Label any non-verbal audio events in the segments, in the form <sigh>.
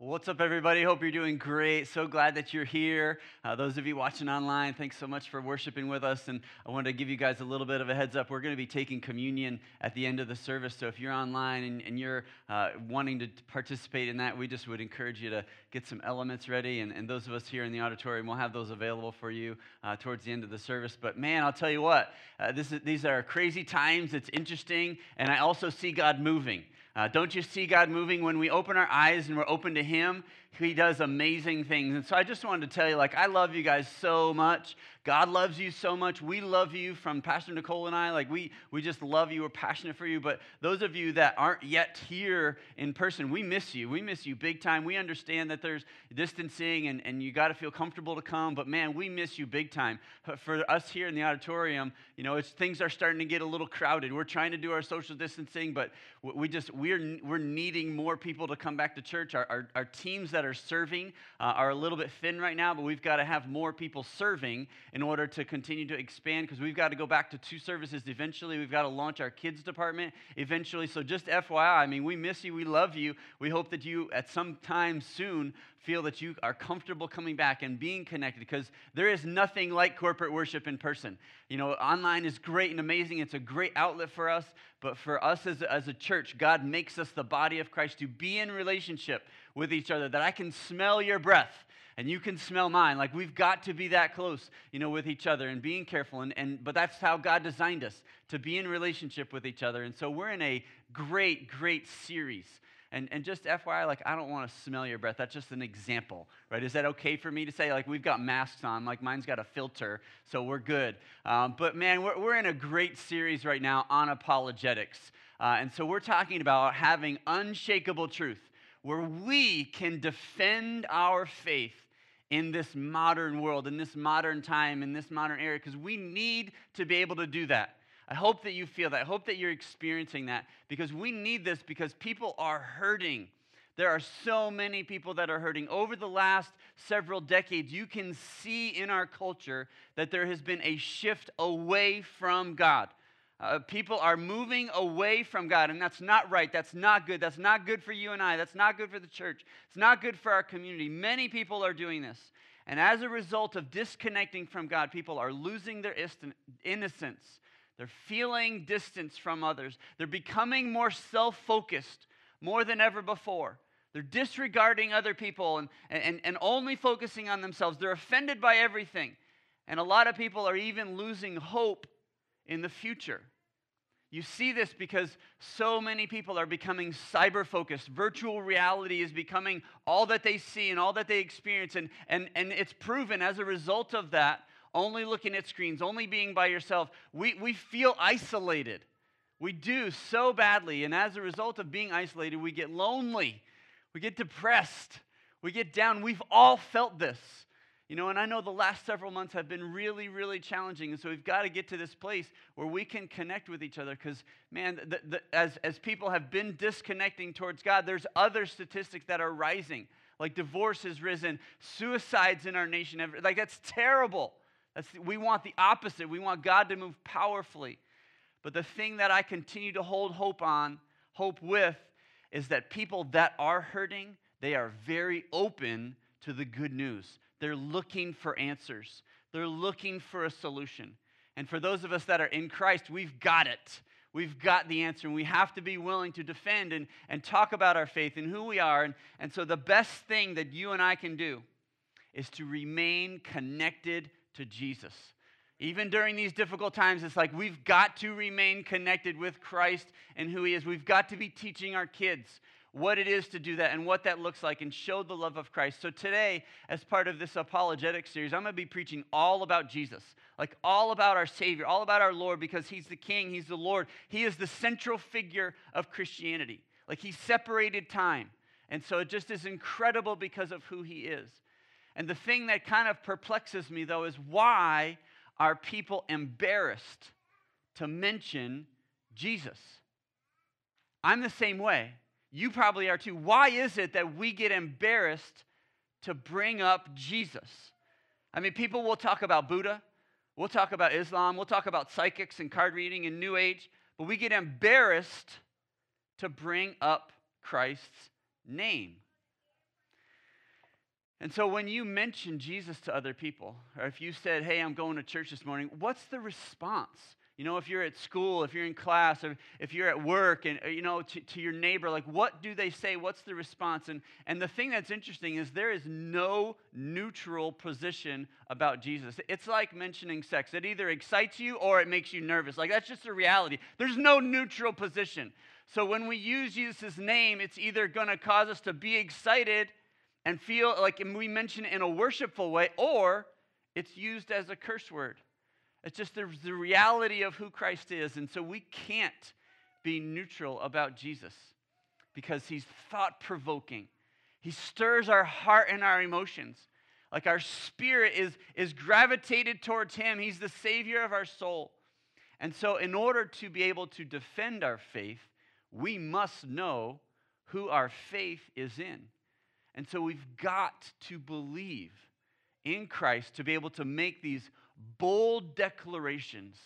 What's up, everybody? Hope you're doing great. So glad that you're here. Uh, those of you watching online, thanks so much for worshiping with us. And I wanted to give you guys a little bit of a heads up. We're going to be taking communion at the end of the service. So if you're online and, and you're uh, wanting to participate in that, we just would encourage you to get some elements ready. And, and those of us here in the auditorium, we'll have those available for you uh, towards the end of the service. But man, I'll tell you what, uh, these are crazy times. It's interesting. And I also see God moving. Uh, don't you see God moving when we open our eyes and we're open to Him? He does amazing things. And so I just wanted to tell you, like, I love you guys so much. God loves you so much. We love you from Pastor Nicole and I. Like, we, we just love you. We're passionate for you. But those of you that aren't yet here in person, we miss you. We miss you big time. We understand that there's distancing and, and you got to feel comfortable to come. But man, we miss you big time. For us here in the auditorium, you know, it's, things are starting to get a little crowded. We're trying to do our social distancing, but we just, we're, we're needing more people to come back to church. Our, our, our teams that are serving uh, are a little bit thin right now, but we've got to have more people serving in order to continue to expand because we've got to go back to two services eventually. We've got to launch our kids department eventually. So just FYI, I mean, we miss you. We love you. We hope that you at some time soon feel that you are comfortable coming back and being connected because there is nothing like corporate worship in person. You know, online is great and amazing. It's a great outlet for us. But for us as a, as a church, God makes us the body of Christ to be in relationship with each other, that I can smell your breath and you can smell mine. Like we've got to be that close, you know, with each other and being careful. And, and but that's how God designed us to be in relationship with each other. And so we're in a great, great series. And, and just FYI, like, I don't want to smell your breath. That's just an example, right? Is that okay for me to say? Like, we've got masks on. Like, mine's got a filter, so we're good. Um, but man, we're, we're in a great series right now on apologetics. Uh, and so we're talking about having unshakable truth, where we can defend our faith in this modern world, in this modern time, in this modern era, because we need to be able to do that. I hope that you feel that. I hope that you're experiencing that because we need this because people are hurting. There are so many people that are hurting. Over the last several decades, you can see in our culture that there has been a shift away from God. Uh, people are moving away from God, and that's not right. That's not good. That's not good for you and I. That's not good for the church. It's not good for our community. Many people are doing this. And as a result of disconnecting from God, people are losing their innocence. They're feeling distance from others. They're becoming more self focused more than ever before. They're disregarding other people and, and, and only focusing on themselves. They're offended by everything. And a lot of people are even losing hope in the future. You see this because so many people are becoming cyber focused. Virtual reality is becoming all that they see and all that they experience. And, and, and it's proven as a result of that, only looking at screens, only being by yourself, we, we feel isolated. We do so badly. And as a result of being isolated, we get lonely, we get depressed, we get down. We've all felt this. You know, and I know the last several months have been really, really challenging. And so we've got to get to this place where we can connect with each other. Because, man, the, the, as, as people have been disconnecting towards God, there's other statistics that are rising. Like divorce has risen, suicides in our nation. Have, like, that's terrible. That's, we want the opposite. We want God to move powerfully. But the thing that I continue to hold hope on, hope with, is that people that are hurting, they are very open to the good news. They're looking for answers, they're looking for a solution. And for those of us that are in Christ, we've got it. We've got the answer, and we have to be willing to defend and, and talk about our faith and who we are. And, and so, the best thing that you and I can do is to remain connected to Jesus. Even during these difficult times, it's like we've got to remain connected with Christ and who He is. We've got to be teaching our kids what it is to do that and what that looks like and show the love of Christ. So, today, as part of this apologetic series, I'm going to be preaching all about Jesus, like all about our Savior, all about our Lord, because He's the King, He's the Lord. He is the central figure of Christianity. Like He separated time. And so, it just is incredible because of who He is. And the thing that kind of perplexes me, though, is why are people embarrassed to mention Jesus? I'm the same way. You probably are too. Why is it that we get embarrassed to bring up Jesus? I mean, people will talk about Buddha, we'll talk about Islam, we'll talk about psychics and card reading and New Age, but we get embarrassed to bring up Christ's name. And so when you mention Jesus to other people, or if you said, Hey, I'm going to church this morning, what's the response? You know, if you're at school, if you're in class, or if you're at work, and, you know, to, to your neighbor, like, what do they say? What's the response? And, and the thing that's interesting is there is no neutral position about Jesus. It's like mentioning sex. It either excites you or it makes you nervous. Like, that's just a reality. There's no neutral position. So when we use Jesus' name, it's either going to cause us to be excited and feel like we mention it in a worshipful way, or it's used as a curse word. It's just the, the reality of who Christ is. And so we can't be neutral about Jesus because he's thought provoking. He stirs our heart and our emotions. Like our spirit is, is gravitated towards him. He's the savior of our soul. And so, in order to be able to defend our faith, we must know who our faith is in. And so, we've got to believe in Christ to be able to make these bold declarations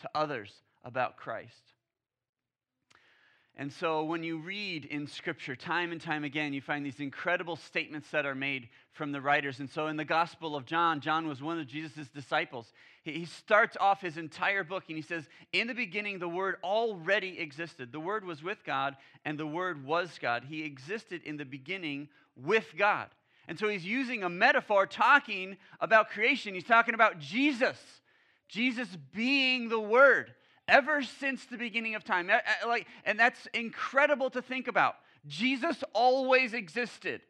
to others about Christ. And so when you read in Scripture time and time again, you find these incredible statements that are made from the writers. And so in the Gospel of John, John was one of Jesus' disciples. He starts off his entire book and he says, In the beginning, the Word already existed. The Word was with God, and the Word was God. He existed in the beginning with God. And so he's using a metaphor talking about creation. He's talking about Jesus, Jesus being the Word ever since the beginning of time. Eh, eh, like, and that's incredible to think about. Jesus always existed.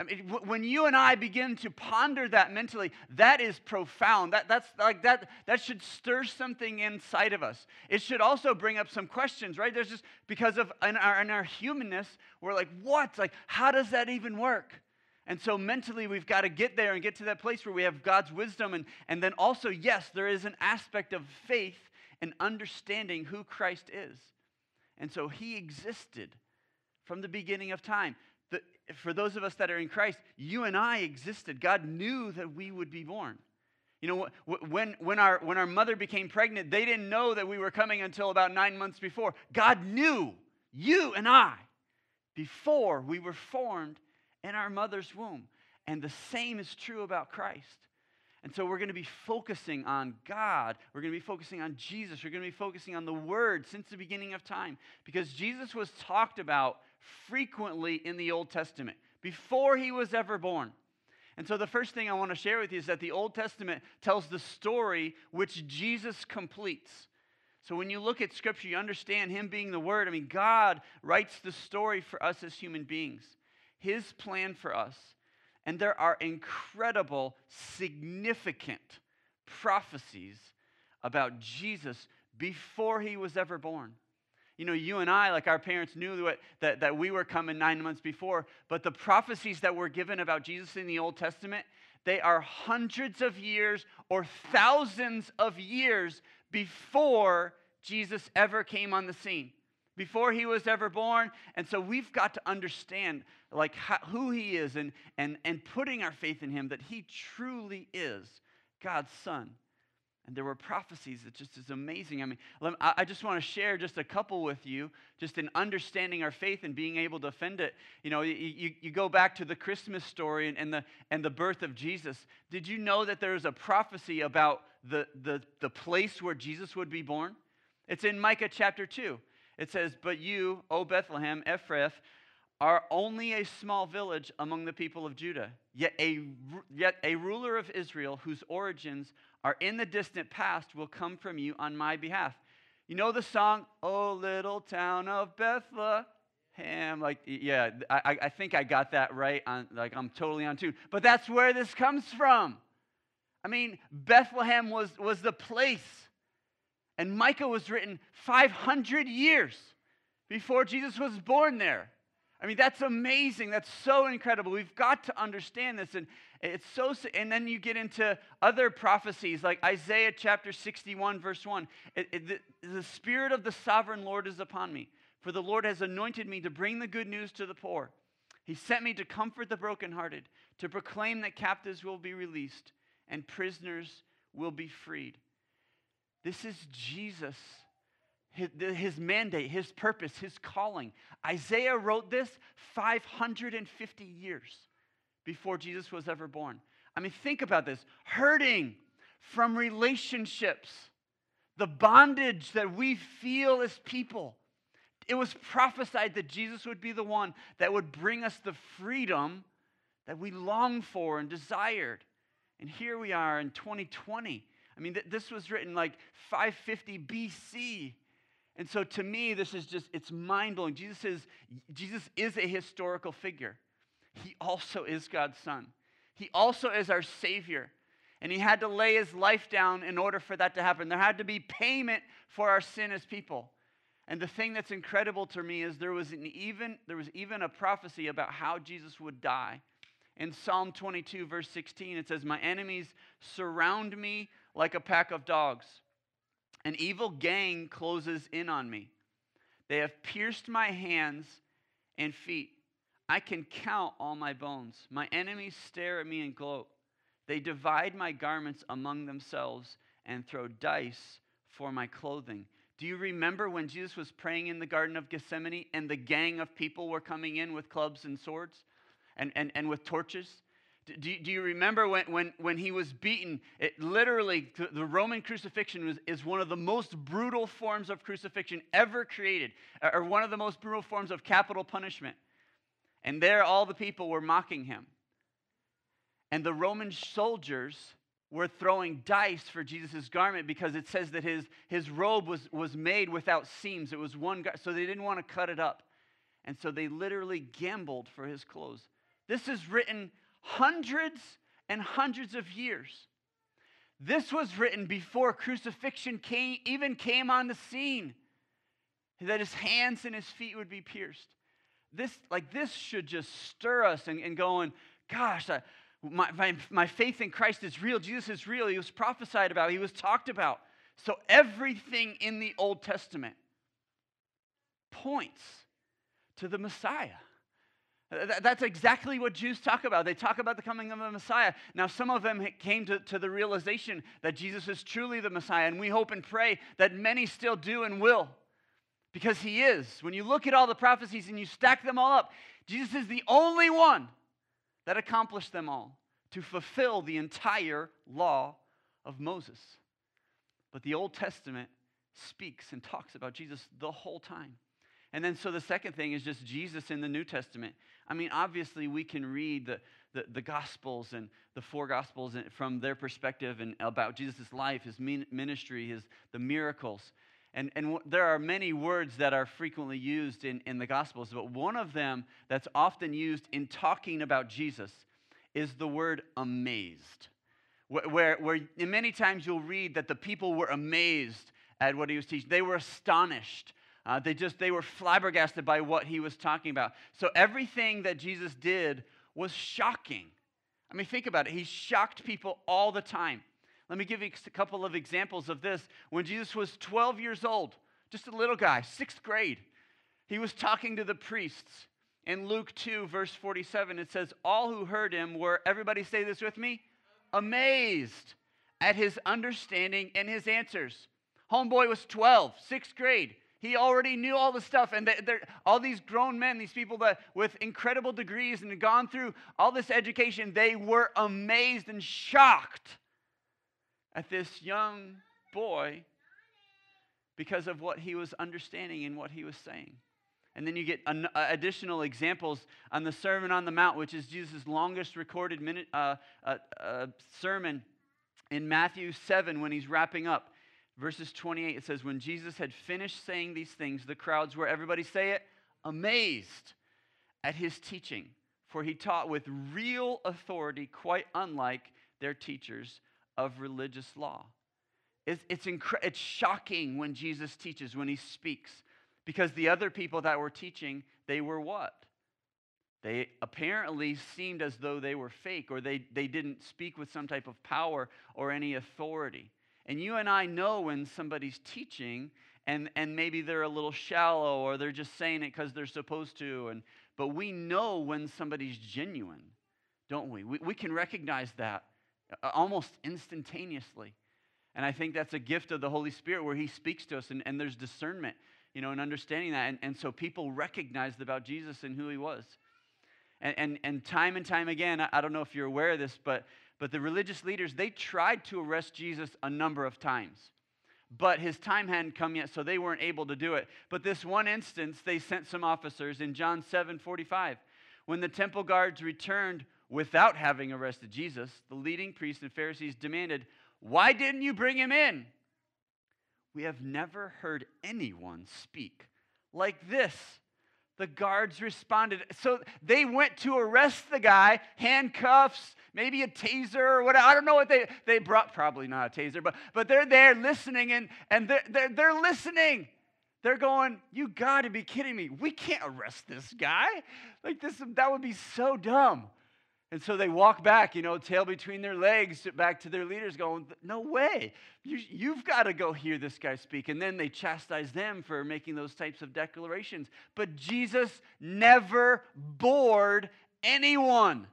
I mean, when you and I begin to ponder that mentally, that is profound. That, that's like that, that should stir something inside of us. It should also bring up some questions, right? There's just because of in our, in our humanness, we're like, what? Like, how does that even work? And so mentally, we've got to get there and get to that place where we have God's wisdom. And, and then also, yes, there is an aspect of faith and understanding who Christ is. And so he existed from the beginning of time. For those of us that are in Christ, you and I existed. God knew that we would be born. You know, when, when, our, when our mother became pregnant, they didn't know that we were coming until about nine months before. God knew you and I before we were formed in our mother's womb. And the same is true about Christ. And so we're going to be focusing on God. We're going to be focusing on Jesus. We're going to be focusing on the Word since the beginning of time because Jesus was talked about frequently in the Old Testament before he was ever born. And so the first thing I want to share with you is that the Old Testament tells the story which Jesus completes. So when you look at Scripture, you understand Him being the Word. I mean, God writes the story for us as human beings his plan for us. And there are incredible, significant prophecies about Jesus before he was ever born. You know, you and I, like our parents, knew that, that, that we were coming nine months before, but the prophecies that were given about Jesus in the Old Testament, they are hundreds of years or thousands of years before Jesus ever came on the scene before he was ever born. And so we've got to understand like how, who he is and, and, and putting our faith in him that he truly is God's son. And there were prophecies that just is amazing. I mean, I just want to share just a couple with you, just in understanding our faith and being able to defend it. You know, you, you go back to the Christmas story and, and, the, and the birth of Jesus. Did you know that there is a prophecy about the, the, the place where Jesus would be born? It's in Micah chapter 2. It says, But you, O Bethlehem, Ephrath, are only a small village among the people of Judah, yet a, yet a ruler of Israel whose origins are in the distant past will come from you on my behalf. You know the song, Oh Little Town of Bethlehem? Like, yeah, I, I think I got that right. On, like, I'm totally on tune. But that's where this comes from. I mean, Bethlehem was, was the place and Micah was written 500 years before Jesus was born there. I mean, that's amazing. That's so incredible. We've got to understand this. And it's so, and then you get into other prophecies like Isaiah chapter 61, verse 1. It, it, the, the Spirit of the sovereign Lord is upon me, for the Lord has anointed me to bring the good news to the poor. He sent me to comfort the brokenhearted, to proclaim that captives will be released and prisoners will be freed this is Jesus, his, mandate, his purpose, his calling. Isaiah wrote this 550 years before Jesus was ever born. I mean, think about this hurting from relationships, the bondage that we feel as people. It was prophesied that Jesus would be the one that would bring us the freedom that we long for and desired. And here we are in 2020. I mean, th- this was written like 550 BC. And so to me, this is just, it's mind blowing. Jesus is, Jesus is a historical figure. He also is God's Son. He also is our Savior. And He had to lay His life down in order for that to happen. There had to be payment for our sin as people. And the thing that's incredible to me is there was, an even, there was even a prophecy about how Jesus would die. In Psalm 22, verse 16, it says, My enemies surround me like a pack of dogs. An evil gang closes in on me. They have pierced my hands and feet. I can count all my bones. My enemies stare at me and gloat. They divide my garments among themselves and throw dice for my clothing. Do you remember when Jesus was praying in the Garden of Gethsemane and the gang of people were coming in with clubs and swords and, and, and with torches? Do, do you remember when, when, when he was beaten? It literally, the Roman crucifixion was, is one of the most brutal forms of crucifixion ever created, or one of the most brutal forms of capital punishment. And there, all the people were mocking him. And the Roman soldiers were throwing dice for Jesus' garment because it says that his, his robe was, was made without seams. It was one, so they didn't want to cut it up. And so they literally gambled for his clothes. This is written hundreds and hundreds of years. This was written before crucifixion came, even came on the scene, that his hands and his feet would be pierced. This like this should just stir us and, and going gosh I, my, my, my faith in christ is real jesus is real. He was prophesied about he was talked about. So everything in the old testament points to the messiah that's exactly what Jews talk about. They talk about the coming of the Messiah. Now, some of them came to, to the realization that Jesus is truly the Messiah, and we hope and pray that many still do and will because he is. When you look at all the prophecies and you stack them all up, Jesus is the only one that accomplished them all to fulfill the entire law of Moses. But the Old Testament speaks and talks about Jesus the whole time. And then, so the second thing is just Jesus in the New Testament. I mean, obviously, we can read the, the, the Gospels and the four Gospels from their perspective and about Jesus' life, his ministry, his, the miracles. And, and there are many words that are frequently used in, in the Gospels, but one of them that's often used in talking about Jesus is the word amazed. Where, where, where many times you'll read that the people were amazed at what he was teaching, they were astonished. Uh, they just they were flabbergasted by what he was talking about. So everything that Jesus did was shocking. I mean, think about it. He shocked people all the time. Let me give you a couple of examples of this. When Jesus was 12 years old, just a little guy, sixth grade, he was talking to the priests. In Luke 2, verse 47, it says, All who heard him were, everybody say this with me, amazed at his understanding and his answers. Homeboy was 12, sixth grade. He already knew all the stuff, and all these grown men, these people that with incredible degrees and had gone through all this education, they were amazed and shocked at this young boy because of what he was understanding and what he was saying. And then you get an, uh, additional examples on the Sermon on the Mount, which is Jesus' longest recorded minute, uh, uh, uh, sermon in Matthew 7 when he's wrapping up. Verses 28, it says, When Jesus had finished saying these things, the crowds were, everybody say it, amazed at his teaching. For he taught with real authority, quite unlike their teachers of religious law. It's, it's, incre- it's shocking when Jesus teaches, when he speaks, because the other people that were teaching, they were what? They apparently seemed as though they were fake or they, they didn't speak with some type of power or any authority. And you and I know when somebody's teaching and, and maybe they're a little shallow or they're just saying it because they're supposed to. And, but we know when somebody's genuine, don't we? we? We can recognize that uh, almost instantaneously. And I think that's a gift of the Holy Spirit where He speaks to us and, and there's discernment, you know, and understanding that. And, and so people recognized about Jesus and who He was. And, and, and time and time again, I don't know if you're aware of this, but, but the religious leaders, they tried to arrest Jesus a number of times. But his time hadn't come yet, so they weren't able to do it. But this one instance, they sent some officers in John 7 45. When the temple guards returned without having arrested Jesus, the leading priests and Pharisees demanded, Why didn't you bring him in? We have never heard anyone speak like this. The guards responded. So they went to arrest the guy, handcuffs, maybe a taser or whatever. I don't know what they, they brought, probably not a taser, but, but they're there listening and, and they're, they're, they're listening. They're going, You got to be kidding me. We can't arrest this guy. Like, this, that would be so dumb. And so they walk back, you know, tail between their legs, back to their leaders, going, No way. You, have got to go hear this guy speak. And then they chastise them for making those types of declarations. But Jesus never bored anyone.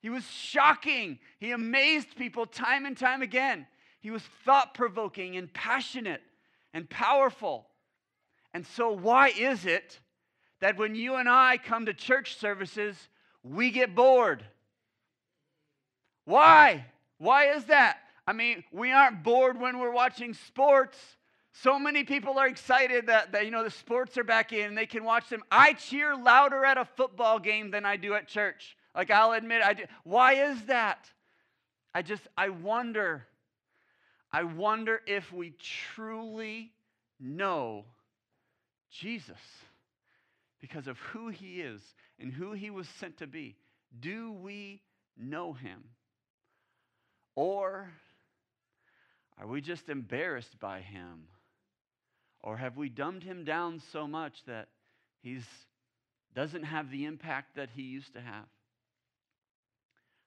He was shocking. He amazed people time and time again. He was thought provoking and passionate and powerful. And so, why is it that when you and I come to church services, we get bored? Why? Why is that? I mean, we aren't bored when we're watching sports. So many people are excited that, that you know the sports are back in and they can watch them. I cheer louder at a football game than I do at church. Like I'll admit I do. Why is that? I just I wonder. I wonder if we truly know Jesus because of who he is and who he was sent to be. Do we know him? Or are we just embarrassed by him? Or have we dumbed him down so much that he doesn't have the impact that he used to have?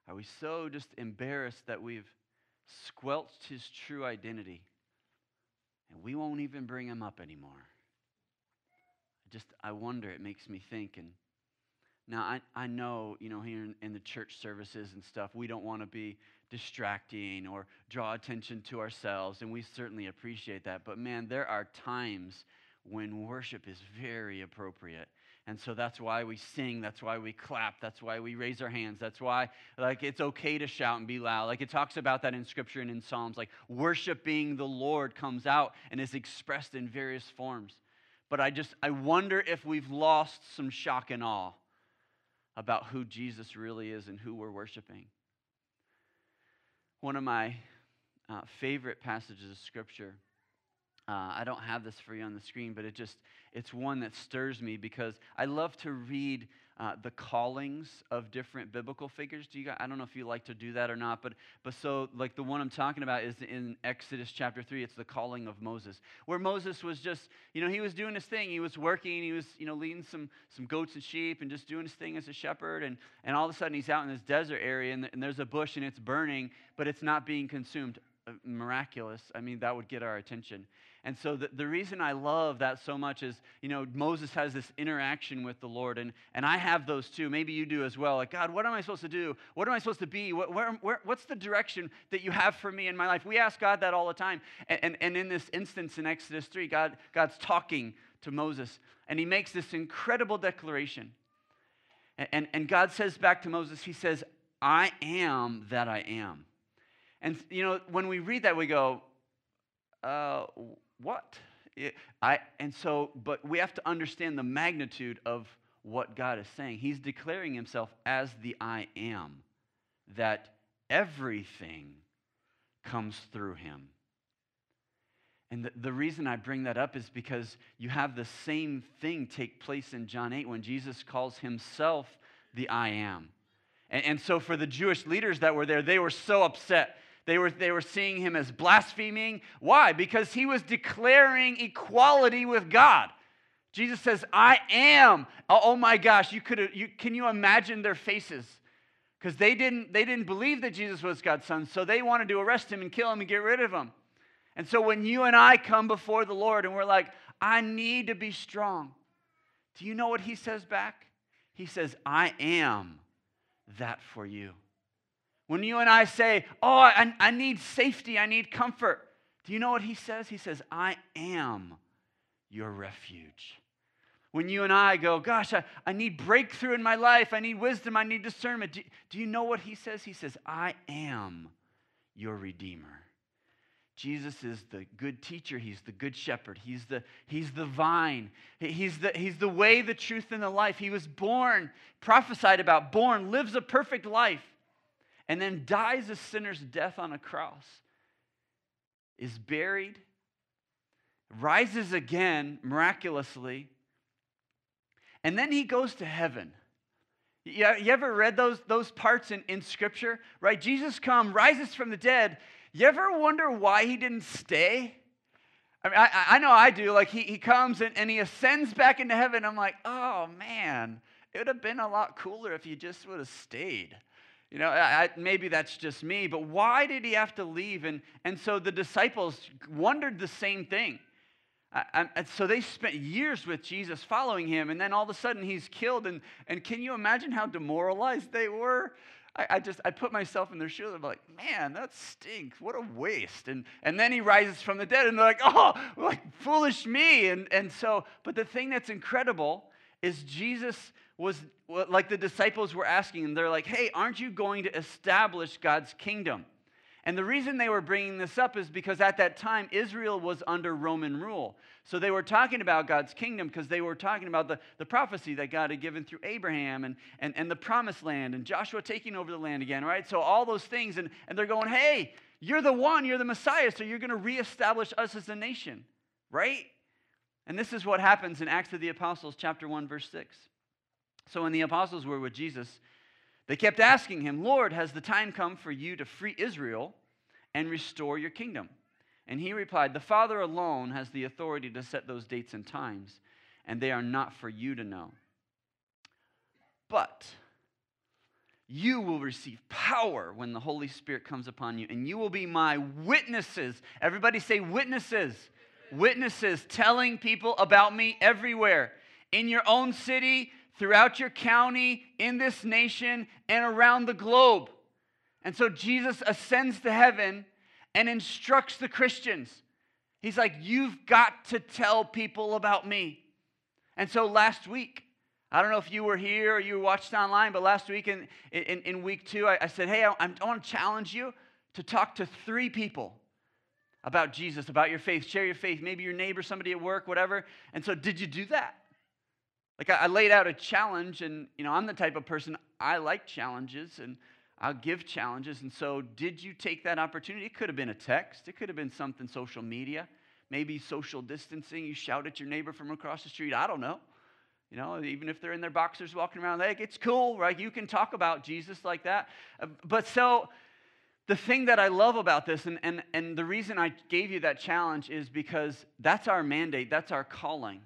Are we so just embarrassed that we've squelched his true identity and we won't even bring him up anymore? Just, I wonder, it makes me think. And now I, I know, you know, here in, in the church services and stuff, we don't want to be distracting or draw attention to ourselves, and we certainly appreciate that. But man, there are times when worship is very appropriate. And so that's why we sing, that's why we clap, that's why we raise our hands. That's why like it's okay to shout and be loud. Like it talks about that in scripture and in Psalms like worshiping the Lord comes out and is expressed in various forms. But I just I wonder if we've lost some shock and awe about who Jesus really is and who we're worshiping. One of my uh, favorite passages of Scripture. Uh, I don't have this for you on the screen, but it just, it's one that stirs me because I love to read uh, the callings of different biblical figures. Do you guys, I don't know if you like to do that or not, but, but so like the one I'm talking about is in Exodus chapter 3. It's the calling of Moses, where Moses was just, you know, he was doing his thing. He was working, he was, you know, leading some, some goats and sheep and just doing his thing as a shepherd. And, and all of a sudden he's out in this desert area and, and there's a bush and it's burning, but it's not being consumed. Uh, miraculous. I mean, that would get our attention. And so the, the reason I love that so much is, you know, Moses has this interaction with the Lord, and, and I have those too. Maybe you do as well. Like, God, what am I supposed to do? What am I supposed to be? What, where, where, what's the direction that you have for me in my life? We ask God that all the time. And, and, and in this instance in Exodus 3, God, God's talking to Moses, and he makes this incredible declaration. And, and, and God says back to Moses, He says, I am that I am. And, you know, when we read that, we go, uh, what? I, and so, but we have to understand the magnitude of what God is saying. He's declaring himself as the I am, that everything comes through him. And the, the reason I bring that up is because you have the same thing take place in John 8 when Jesus calls himself the I am. And, and so, for the Jewish leaders that were there, they were so upset they were, they were seeing him as blaspheming. Why? Because he was declaring equality with God. Jesus says, I am. Oh, oh my gosh, you could you, can you imagine their faces? Because they didn't, they didn't believe that Jesus was God's son, so they wanted to arrest him and kill him and get rid of him. And so when you and I come before the Lord and we're like, I need to be strong, do you know what he says back? He says, I am that for you. When you and I say, Oh, I, I need safety, I need comfort, do you know what he says? He says, I am your refuge. When you and I go, gosh, I, I need breakthrough in my life, I need wisdom, I need discernment. Do, do you know what he says? He says, I am your Redeemer. Jesus is the good teacher. He's the good shepherd. He's the, he's the vine. He's the, he's the way, the truth, and the life. He was born, prophesied about, born, lives a perfect life, and then dies a sinner's death on a cross, is buried, rises again miraculously, and then he goes to heaven. You, ever read those, those parts in, in Scripture? Right? Jesus comes, rises from the dead, you ever wonder why he didn't stay? I mean, I, I know I do. Like, he, he comes and, and he ascends back into heaven. I'm like, oh, man, it would have been a lot cooler if you just would have stayed. You know, I, maybe that's just me, but why did he have to leave? And, and so the disciples wondered the same thing. I, so they spent years with Jesus following him, and then all of a sudden he's killed. And, and can you imagine how demoralized they were? I, I, just I put myself in their shoes. I'm like, man, that stinks. What a waste. And and then he rises from the dead, and they're like, oh, like foolish me. And and so, but the thing that's incredible is Jesus was like the disciples were asking, and they're like, hey, aren't you going to establish God's kingdom? And the reason they were bringing this up is because at that time, Israel was under Roman rule. So they were talking about God's kingdom because they were talking about the, the prophecy that God had given through Abraham and, and, and the promised land and Joshua taking over the land again, right? So all those things. And, and they're going, hey, you're the one, you're the Messiah, so you're going to reestablish us as a nation, right? And this is what happens in Acts of the Apostles, chapter 1, verse 6. So when the apostles were with Jesus, they kept asking him, Lord, has the time come for you to free Israel and restore your kingdom? And he replied, The Father alone has the authority to set those dates and times, and they are not for you to know. But you will receive power when the Holy Spirit comes upon you, and you will be my witnesses. Everybody say, witnesses. Witnesses telling people about me everywhere in your own city, throughout your county, in this nation, and around the globe. And so Jesus ascends to heaven and instructs the Christians. He's like, You've got to tell people about me. And so last week, I don't know if you were here or you watched online, but last week in, in, in week two, I, I said, Hey, I, I want to challenge you to talk to three people about Jesus, about your faith, share your faith, maybe your neighbor, somebody at work, whatever. And so, did you do that? Like, I, laid out a challenge, and, you know, I'm the type of person, I like challenges, and I'll give challenges. And so, did you take that opportunity? It could have been a text, it could have been something social media, maybe social distancing. You shout at your neighbor from across the street. I don't know. You know, even if they're in their boxers walking around, like, it's cool, right? You can talk about Jesus like that. Uh, but so, the thing that I love about this, and, and, and the reason I gave you that challenge is because that's our mandate, that's our calling.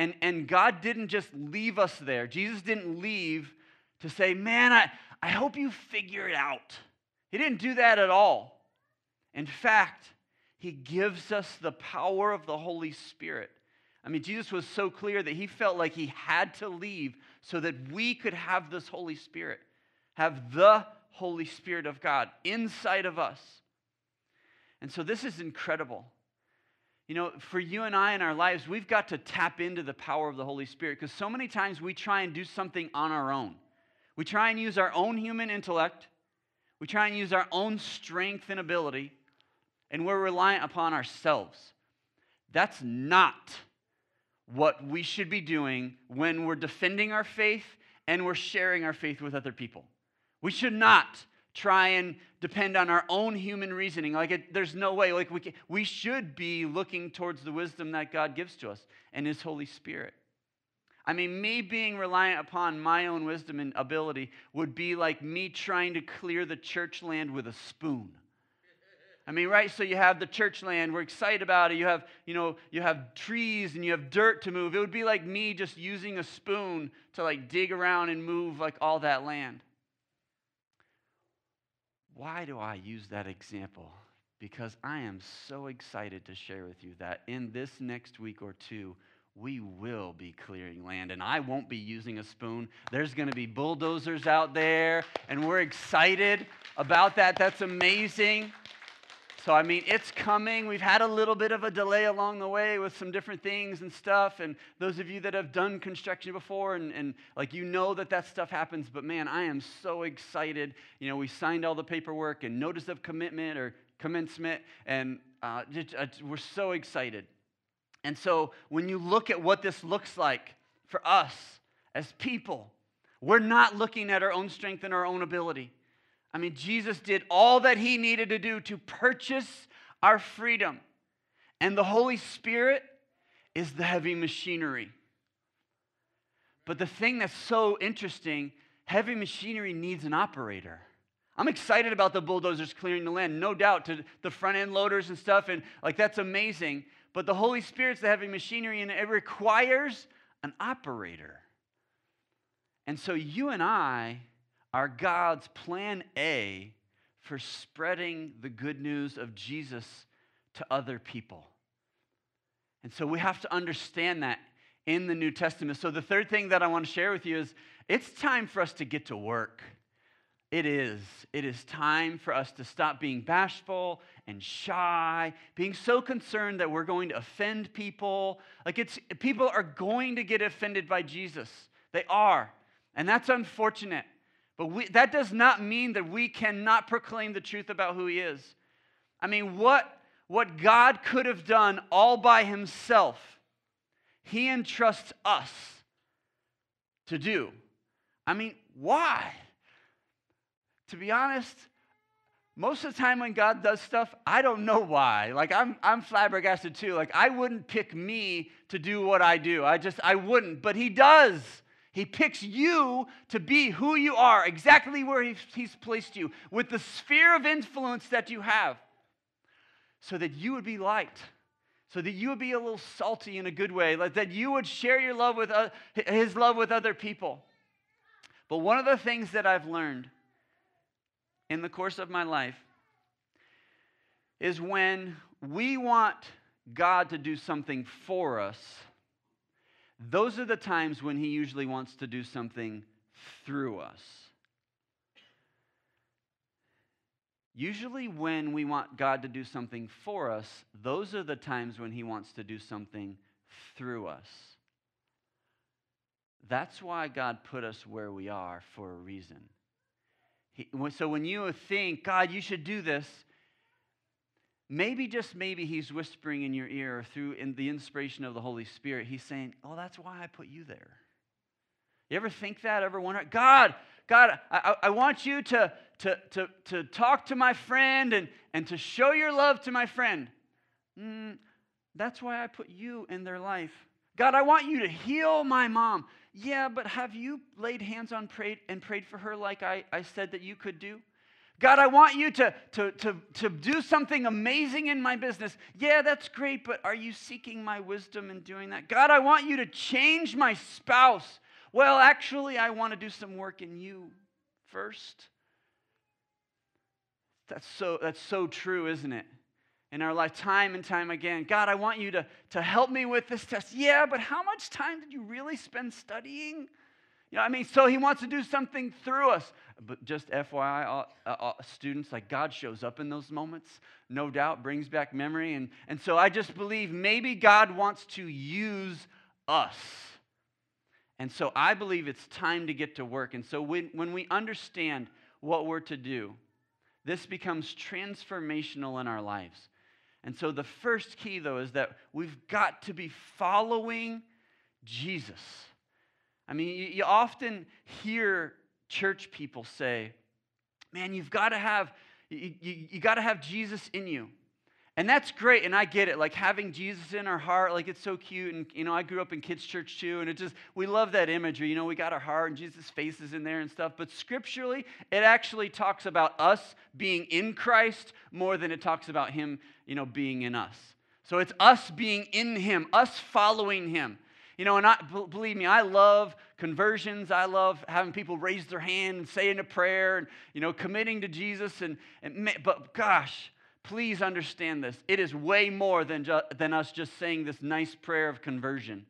And, and God didn't just leave us there. Jesus didn't leave to say, man, I, I hope you figure it out. He didn't do that at all. In fact, he gives us the power of the Holy Spirit. I mean, Jesus was so clear that he felt like he had to leave so that we could have this Holy Spirit, have the Holy Spirit of God inside of us. And so this is incredible. You know, for you and I in our lives, we've got to tap into the power of the Holy Spirit because so many times we try and do something on our own. We try and use our own human intellect, we try and use our own strength and ability, and we're reliant upon ourselves. That's not what we should be doing when we're defending our faith and we're sharing our faith with other people. We should not try and depend on our own human reasoning. Like, it, there's no way. Like, we, can, we should be looking towards the wisdom that God gives to us and His Holy Spirit. I mean, me being reliant upon my own wisdom and ability would be like me trying to clear the church land with a spoon. I mean, right? So you have the church land, we're excited about it. You have, you know, you have trees and you have dirt to move. It would be like me just using a spoon to like dig around and move like all that land. Why do I use that example? Because I am so excited to share with you that in this next week or two, we will be clearing land. And I won't be using a spoon. There's going to be bulldozers out there, and we're excited about that. That's amazing. So, I mean, it's coming. We've had a little bit of a delay along the way with some different things and stuff. And those of you that have done construction before and, and like you know that that stuff happens. But man, I am so excited. You know, we signed all the paperwork and notice of commitment or commencement, and uh, uh, we're so excited. And so, when you look at what this looks like for us as people, we're not looking at our own strength and our own ability. I mean, Jesus did all that he needed to do to purchase our freedom. And the Holy Spirit is the heavy machinery. But the thing that's so interesting heavy machinery needs an operator. I'm excited about the bulldozers clearing the land, no doubt, to the front end loaders and stuff, and like that's amazing. But the Holy Spirit's the heavy machinery, and it requires an operator. And so you and I are God's plan A for spreading the good news of Jesus to other people. And so we have to understand that in the New Testament. So the third thing that I want to share with you is it's time for us to get to work. It is. It is time for us to stop being bashful and shy, being so concerned that we're going to offend people. Like it's people are going to get offended by Jesus. They are. And that's unfortunate. But we, that does not mean that we cannot proclaim the truth about who He is. I mean, what, what God could have done all by Himself, He entrusts us to do. I mean, why? To be honest, most of the time when God does stuff, I don't know why. Like I'm I'm flabbergasted too. Like I wouldn't pick me to do what I do. I just I wouldn't, but he does. He picks you to be who you are, exactly where he's, placed you, with the sphere of influence that you have, so that you would be light, so that you would be a little salty in a good way, that you would share your love with uh, his love with other people. But one of the things that I've learned in the course of my life is when we want God to do something for us those are the times when he usually wants to do something through us. Usually, when we want God to do something for us, those are the times when he wants to do something through us. That's why God put us where we are for a reason. He, so when you think, God, you should do this, maybe just maybe he's whispering in your ear through in the inspiration of the Holy Spirit. He's saying, "Oh, that's why I put you there." You ever think that? Ever wonder, God, God, I, I want you to, to, to, to talk to my friend and, and to show your love to my friend. Mm, that's why I put you in their life. God, I want you to heal my mom. Yeah, but have you laid hands on prayed and prayed for her like I, I said that you could do? God, I want you to, to, to, to do something amazing in my business. Yeah, that's great, but are you seeking my wisdom in doing that? God, I want you to change my spouse. Well, actually, I want to do some work in you first. That's so, that's so true, isn't it? In our life, time and time again. God, I want you to, to help me with this test. Yeah, but how much time did you really spend studying? You know, I mean, so he wants to do something through us. But just FYI, all, uh, all, students, like God shows up in those moments, no doubt, brings back memory. And, and so I just believe maybe God wants to use us. And so I believe it's time to get to work. And so when, when we understand what we're to do, this becomes transformational in our lives. And so the first key, though, is that we've got to be following Jesus. I mean, you, you often hear church people say, man, you've got to have, you, you, you got to have Jesus in you. And that's great, and I get it. Like having Jesus in our heart, like it's so cute. And you know, I grew up in kids' church too, and it just we love that imagery. You know, we got our heart and Jesus' face is in there and stuff. But scripturally, it actually talks about us being in Christ more than it talks about Him, you know, being in us. So it's us being in Him, us following Him. You know, and I, believe me, I love conversions. I love having people raise their hand and saying a prayer and, you know, committing to Jesus. And, and but gosh, please understand this. It is way more than, than us just saying this nice prayer of conversion.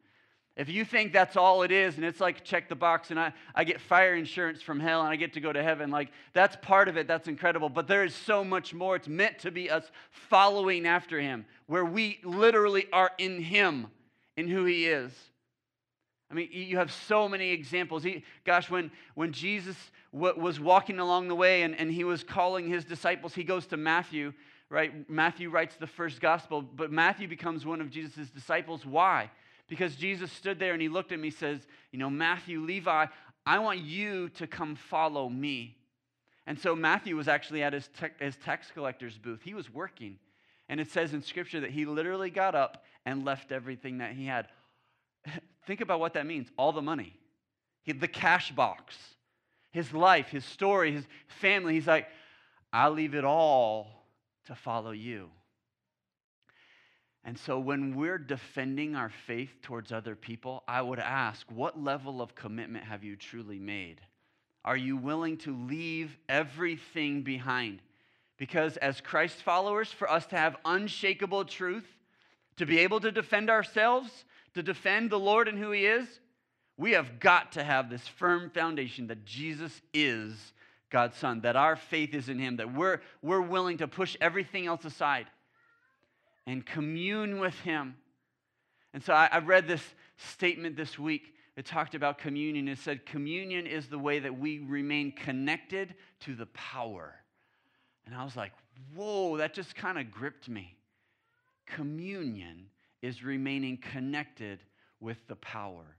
If you think that's all it is and it's like check the box and I, I get fire insurance from hell and I get to go to heaven, like that's part of it. That's incredible. But there is so much more. It's meant to be us following after him, where we literally are in him, in who he is. I mean, you have so many examples. He, gosh, when, when Jesus w- was walking along the way and, and he was calling his disciples, he goes to Matthew, right? Matthew writes the first gospel, but Matthew becomes one of Jesus' disciples. Why? because Jesus stood there and he looked at me he says, You know, Matthew, Levi, I want you to come follow me. And so Matthew was actually at his, te- his tax collector's booth. He was working. And it says in scripture that he literally got up and left everything that he had. Think about what that means all the money, he, the cash box, his life, his story, his family. He's like, I'll leave it all to follow you. And so when we're defending our faith towards other people, I would ask, what level of commitment have you truly made? Are you willing to leave everything behind? Because as Christ followers, for us to have unshakable truth, to be able to defend ourselves, to defend the Lord and who He is, we have got to have this firm foundation that Jesus is God's Son, that our faith is in Him, that we're, we're willing to push everything else aside and commune with Him. And so I, I read this statement this week. It talked about communion. It said, Communion is the way that we remain connected to the power. And I was like, whoa, that just kind of gripped me. Communion is remaining connected with the power.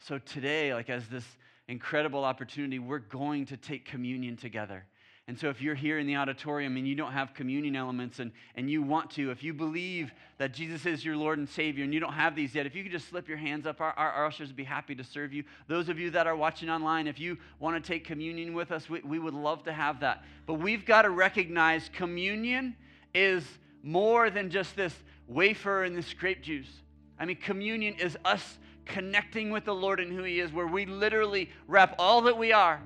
So today, like as this incredible opportunity, we're going to take communion together. And so, if you're here in the auditorium and you don't have communion elements and, and you want to, if you believe that Jesus is your Lord and Savior and you don't have these yet, if you could just slip your hands up, our, our ushers would be happy to serve you. Those of you that are watching online, if you want to take communion with us, we, we would love to have that. But we've got to recognize communion is more than just this wafer and this grape juice. I mean, communion is us connecting with the Lord and who He is, where we literally wrap all that we are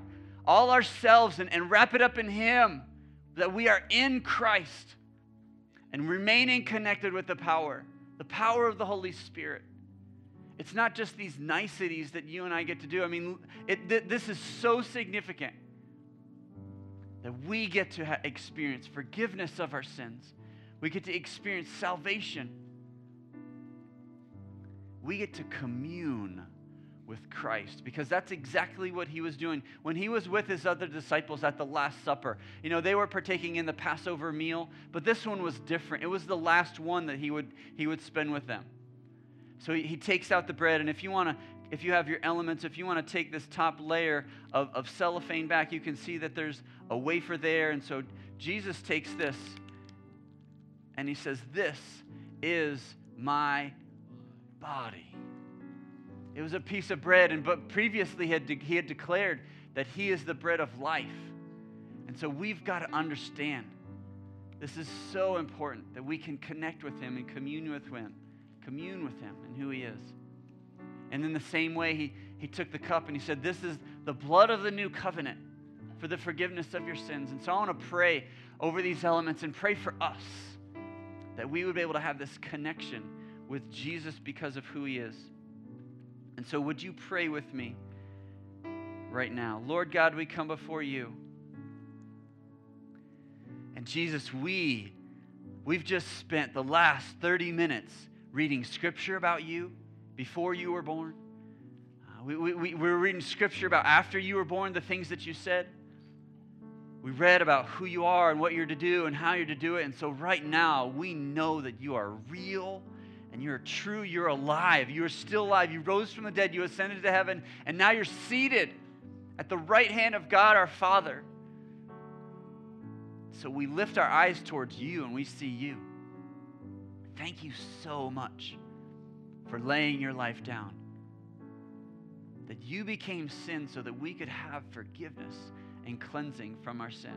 all ourselves and, and wrap it up in Him, that we are in Christ and remaining connected with the power, the power of the Holy Spirit. It's not just these niceties that you and I get to do. I mean, it, th- this is so significant that we get to ha- experience forgiveness of our sins. We get to experience salvation. We get to commune with Christ because that's exactly what he was doing when he was with his other disciples at the Last Supper. You know, they were partaking in the Passover meal, but this one was different. It was the last one that he would, he would spend with them. So he, he takes out the bread, and if you want to, if you have your elements, if you want to take this top layer of, of cellophane back, you can see that there's a wafer there. And so Jesus takes this and he says, This is my body. It was a piece of bread, and but previously he had, de- he had declared that he is the bread of life. And so we've got to understand this is so important that we can connect with him and commune with him, commune with him and who he is. And in the same way, he, he took the cup and he said, This is the blood of the new covenant for the forgiveness of your sins. And so I want to pray over these elements and pray for us that we would be able to have this connection with Jesus because of who he is. And so, would you pray with me right now? Lord God, we come before you. And Jesus, we, we've just spent the last 30 minutes reading scripture about you before you were born. Uh, we, we, we were reading scripture about after you were born, the things that you said. We read about who you are and what you're to do and how you're to do it. And so, right now, we know that you are real and you're true, you're alive, you are still alive. You rose from the dead, you ascended to heaven, and now you're seated at the right hand of God our Father. So we lift our eyes towards you and we see you. Thank you so much for laying your life down. That you became sin so that we could have forgiveness and cleansing from our sin.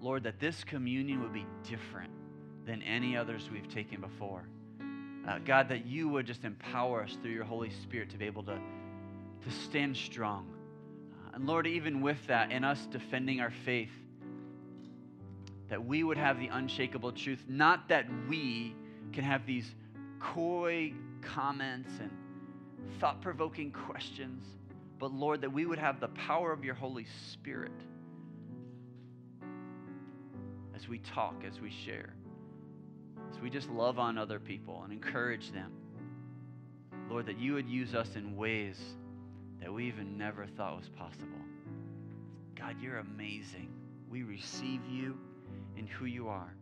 Lord, that this communion would be different than any others we've taken before. Uh, God, that you would just empower us through your Holy Spirit to be able to, to stand strong. Uh, and Lord, even with that, in us defending our faith, that we would have the unshakable truth, not that we can have these coy comments and thought provoking <laughs> questions, but Lord, that we would have the power of your Holy Spirit as we talk, as we share, as we just love on other people and encourage them. Lord, that you would use us in ways that we even never thought was possible. God, you're amazing. We receive you in who you are.